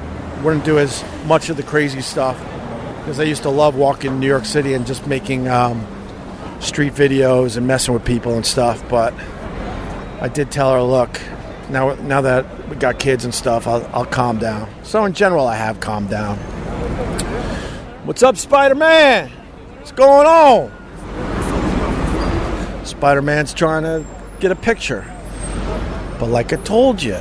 wouldn't do as much of the crazy stuff because I used to love walking New York City and just making um, street videos and messing with people and stuff. But I did tell her, look, now now that we got kids and stuff, I'll, I'll calm down. So in general, I have calmed down. What's up, Spider Man? What's going on? Spider Man's trying to get a picture. But like I told you,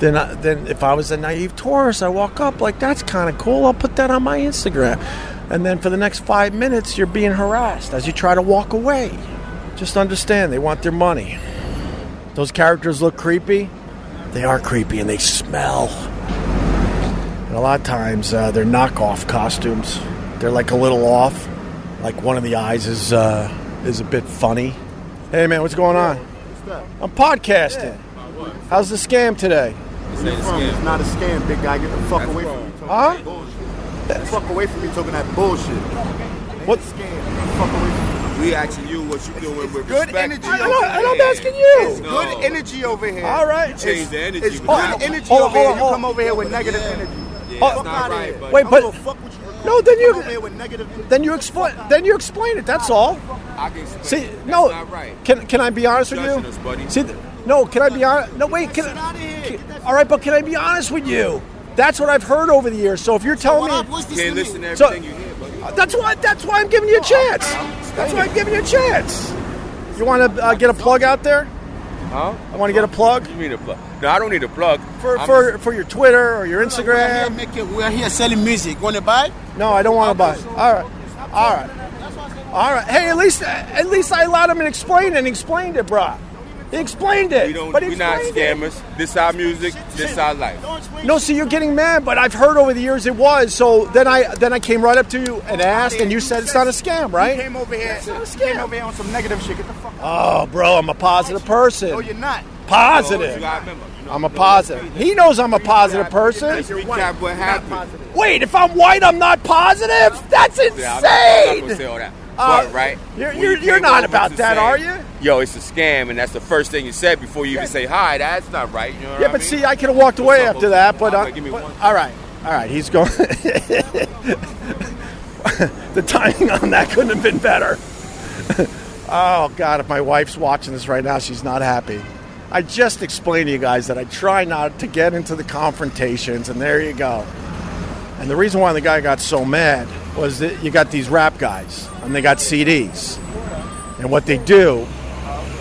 then I, then if I was a naive tourist, I walk up like that's kind of cool. I'll put that on my Instagram, and then for the next five minutes, you're being harassed as you try to walk away. Just understand, they want their money. Those characters look creepy. They are creepy, and they smell. And a lot of times, uh, they're knockoff costumes. They're like a little off. Like one of the eyes is uh, is a bit funny. Hey man, what's going on? I'm podcasting. How's the scam today? It's not a scam, big guy. Get the fuck away from me. Talking Huh? that bullshit. Get the fuck away from me talking that bullshit. What? Scam. Get the fuck away from me. We asking you what you doing with Good respect. energy I over know- here. and I'm asking you. Oh, it's good energy over here. All right. You change the energy. It's good but energy hold on, over here. hold. You come over here with negative energy. Yeah, Oh, it's Fuck not right, Wait, I don't but- fuck what you No, then you- come over here with negative Then you explain. Then you explain it. That's all. I can explain See, it. That's no. not right. Can can I be honest with you? us, buddy. See, no. Can I be honest? No, wait. Can, Get outta here. can- all right, but can I be honest with you? That's what I've heard over the years. So if you're telling me, What's this Can't listen me? to So- you hear, buddy. that's why. That's why I'm giving you a chance. That's why I'm giving you a chance. You want to uh, get a plug out there? Huh? I want to get a plug You mean a plug? No, I don't need a plug. for I'm- for, for your Twitter or your We're here, Instagram. making, we're here selling music. Want to buy? No, I don't want to buy. All right, all right, all right. Hey, at least at least I allowed him to explain it and explained it, bruh. He explained it. we don't. but he we not explained it. scammers. This is our music. This is our life. No, see, you're getting mad, but I've heard over the years it was. So then I then I came right up to you and asked, and you said it's not a scam, You right? came over here. It's not a You came over here on some negative shit. Get the fuck out. Oh, bro, I'm a positive person. No, you're not. You Positive. gotta remember. you know, I'm a positive. He knows I'm a positive person. Let's recap what happened. Wait, if I'm white, I'm not positive? That's Yeah, I'm not, I'm not insane. say all that. Uh, but right, you're- you're- you you're not about that, say, are you? Yo, it's a scam, and that's the first thing you said before you even say hi. That's not right. You know what Yeah, I but mean? see, I could have walked away after that, but, uh, give me but- one. all right, all right. He's going. the timing on that couldn't have been better. oh God, if my wife's watching this right now, she's not happy. I just explained to you guys that I try not to get into the confrontations, and there you go. And the reason why the guy got so mad was that you got these rap guys, and they got CDs, and what they do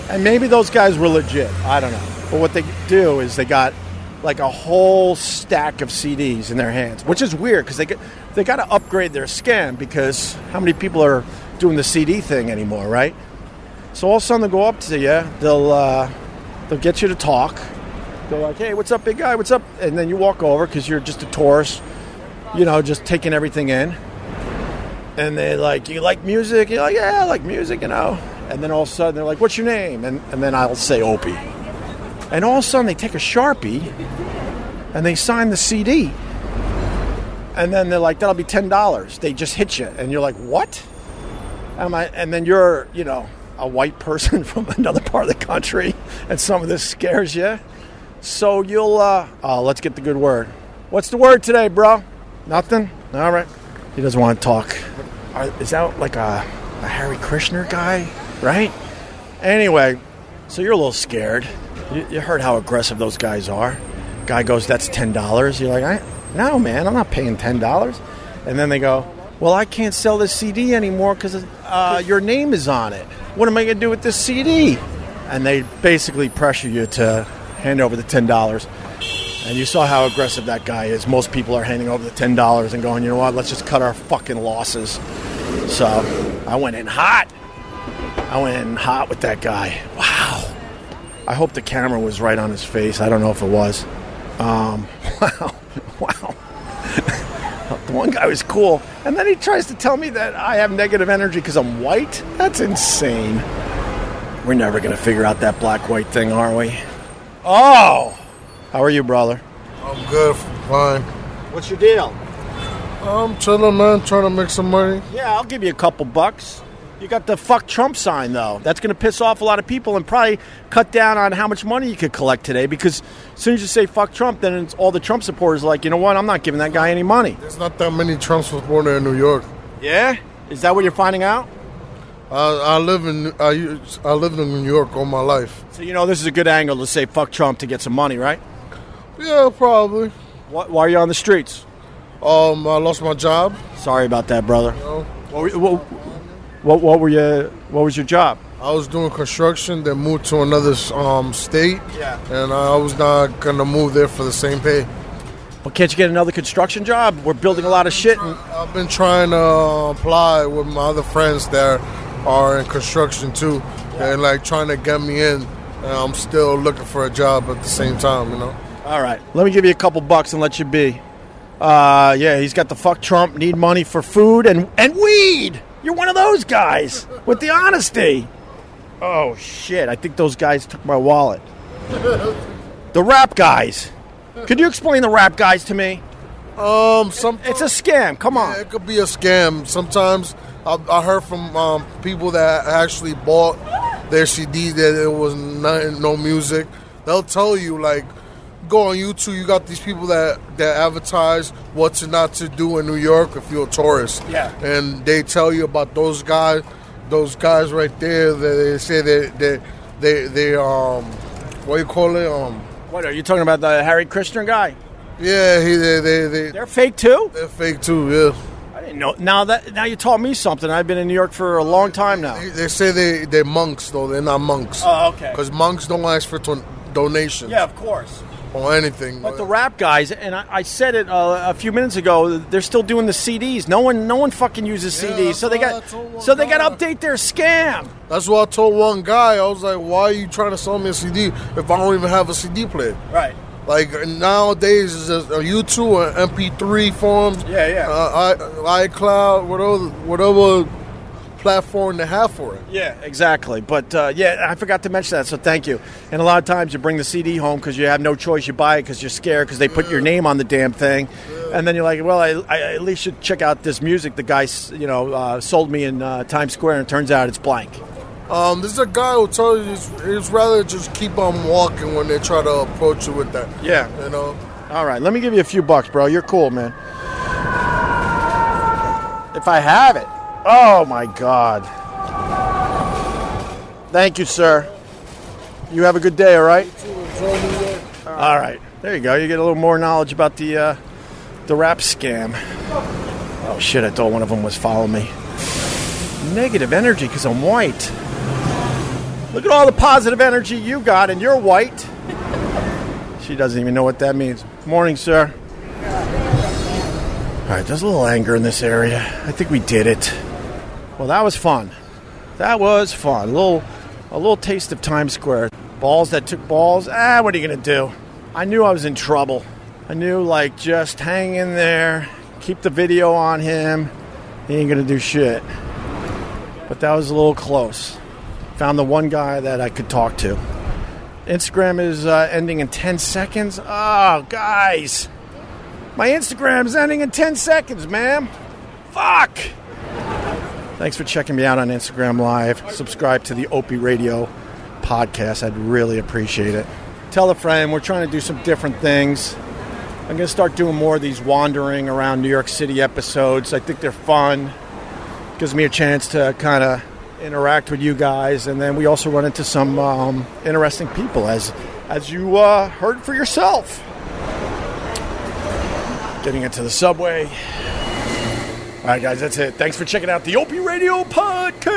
and maybe those guys were legit. I don't know. But what they do is they got like a whole stack of CDs in their hands, which is weird because they get, they got to upgrade their scam because how many people are doing the CD thing anymore, right? So all of a sudden they'll go up to you, they'll uh, they'll get you to talk. They're like, "Hey, what's up, big guy? What's up?" And then you walk over because you're just a tourist, you know, just taking everything in. And they like, "You like music?" You're like, "Yeah, I like music," you know. And then all of a sudden they're like, "What's your name?" And and then I'll say Opie. And all of a sudden they take a sharpie and they sign the CD. And then they're like, "That'll be ten dollars." They just hit you, and you're like, "What?" Am I? And then you're, you know, a white person from another part of the country, and some of this scares you. So you'll, uh, oh, let's get the good word. What's the word today, bro? Nothing. All right. He doesn't want to talk. Is that like a, a Hare Krishna guy, right? Anyway, so you're a little scared. You, you heard how aggressive those guys are. Guy goes, "That's ten dollars." You're like, I, "No, man, I'm not paying ten dollars." And then they go, "Well, I can't sell this CD anymore because uh, your name is on it. What am I going to do with this CD?" And they basically pressure you to hand over the ten dollars. And you saw how aggressive that guy is. Most people are handing over the ten dollars and going, "You know what? Let's just cut our fucking losses." So I went in hot. I went in hot with that guy. Wow. I hope the camera was right on his face. I don't know if it was. Um, wow. Wow. The one guy was cool. And then he tries to tell me that I have negative energy because I'm white. That's insane. We're never going to figure out that black white thing, are we? Oh! How are you, brother? I'm good, fine. What's your deal? I'm chilling, man. Trying to make some money. Yeah, I'll give you a couple bucks. You got the fuck Trump sign though. That's going to piss off a lot of people and probably cut down on how much money you could collect today. Because as soon as you say fuck Trump, then it's all the Trump supporters are like, you know what? I'm not giving that guy any money. There's not that many Trumps was born in New York. Yeah, is that what you're finding out? I, I live in I, I lived in New York all my life. So you know this is a good angle to say fuck Trump to get some money, right? Yeah, probably. Why, why are you on the streets? Um, I lost my job. Sorry about that, brother. know. What, what, what, what were you? What was your job? I was doing construction, then moved to another um, state. Yeah. And I was not gonna move there for the same pay. Well, can't you get another construction job? We're building a lot of shit. And, I've been trying to apply with my other friends that are in construction too, and like trying to get me in. And I'm still looking for a job at the same time, you know. all right, let me give you a couple bucks and let you be. Uh, yeah, he's got the fuck Trump. Need money for food and and weed. You're one of those guys with the honesty. Oh shit! I think those guys took my wallet. The rap guys. Could you explain the rap guys to me? Um, some It's a scam. Come on. it could be a scam. Sometimes I, I heard from um, people that actually bought their CD that it was nothing, no music. They'll tell you like, go on YouTube. You got these people that that advertise what to not to do in New York if you're a tourist. Yeah. and they tell you about those guys, those guys right there. That they say that they, they they um, what do you call it um. What are you talking about? The Harry Christian guy? Yeah, he they they, they They're fake too. they're fake too. Yeah. I didn't know. Now that now you taught me something. I've been in New York for a long time now. They, they say they they're monks though. They're not monks. Oh, okay. Because monks don't ask for ton- donations Yeah, of course. Or anything. But the rap guys, and I, I said it uh, a few minutes ago, they're still doing the CDs. No one, no one fucking uses Yeah, CDs, so they got, so they got to update their scam. That's what I told one guy. I was like, "Why are you trying to sell me a CD if I don't even have a CD player?" Right. Like nowadays, it's just a YouTube or MP3 forms. Yeah, yeah. Uh, I, iCloud, whatever, whatever platform they have for it. Yeah, exactly. But uh, yeah, I forgot to mention that, so thank you. And a lot of times you bring the CD home because you have no choice. You buy it because you're scared because they put your name on the damn thing, and then you're like, well, I, I at least should check out this music the guy, you know, uh, sold me in uh, Times Square, and it turns out it's blank. Um, this is a guy who tells you he's it's rather just keep on walking when they try to approach you with that. Yeah. You know. All right, let me give you a few bucks, bro. You're cool, man. If I have it. Oh my God. Thank you, sir. You have a good day, all right? All right. There you go. You get a little more knowledge about the uh, the rap scam. Oh shit! I thought one of them was following me. Negative energy because I'm white. Look at all the positive energy you got, and you're white. She doesn't even know what that means. Morning, sir. All right, there's a little anger in this area. I think we did it. Well, that was fun. That was fun. A little, a little taste of Times Square. Balls that took balls. Ah, what are you gonna do? I knew I was in trouble. I knew, like, just hang in there, keep the video on him. He ain't gonna do shit. But that was a little close. Found the one guy that I could talk to. Instagram is uh, ending in 10 seconds. Oh, guys. My Instagram's ending in 10 seconds, ma'am. Fuck. Thanks for checking me out on Instagram Live. Subscribe to the Opie Radio podcast. I'd really appreciate it. Tell a friend. We're trying to do some different things. I'm going to start doing more of these wandering around New York City episodes. I think they're fun. Gives me a chance to kind of interact with you guys, and then we also run into some um, interesting people, as as you uh, heard for yourself. Getting into the subway. All right, guys, that's it. Thanks for checking out the Opie Radio podcast.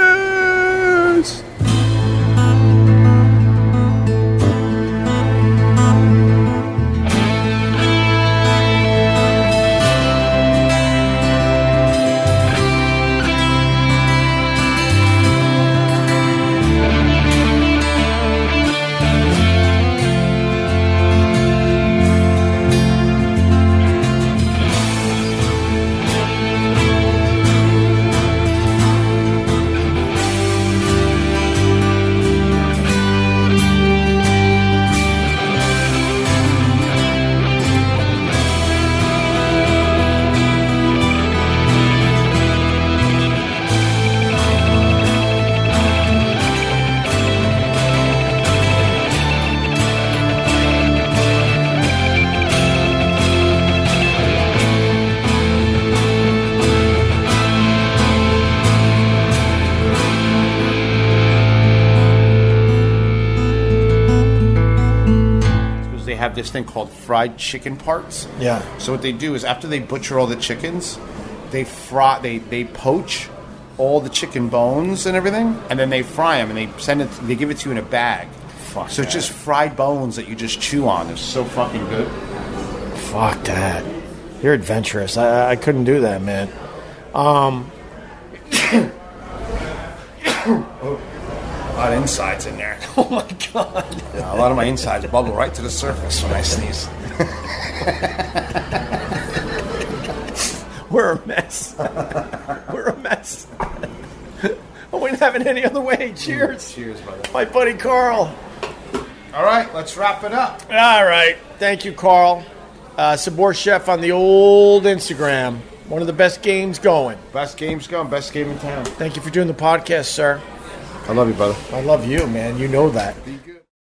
Called fried chicken parts. Yeah. So what they do is after they butcher all the chickens, they fry, they they poach all the chicken bones and everything, and then they fry them and they send it. They give it to you in a bag. Fuck so it's just fried bones that you just chew on. It's so fucking good. Fuck that. You're adventurous. I, I couldn't do that, man. Um, A lot of insides in there. oh my god. Yeah, a lot of my insides bubble right to the surface when I sneeze. We're a mess. We're a mess. I wouldn't have it any other way. Cheers. Cheers, brother. My buddy Carl. All right, let's wrap it up. All right. Thank you, Carl. Uh, Sabor Chef on the old Instagram. One of the best games going. Best game's going. Best game in town. Thank you for doing the podcast, sir. I love you, brother. I love you, man. You know that.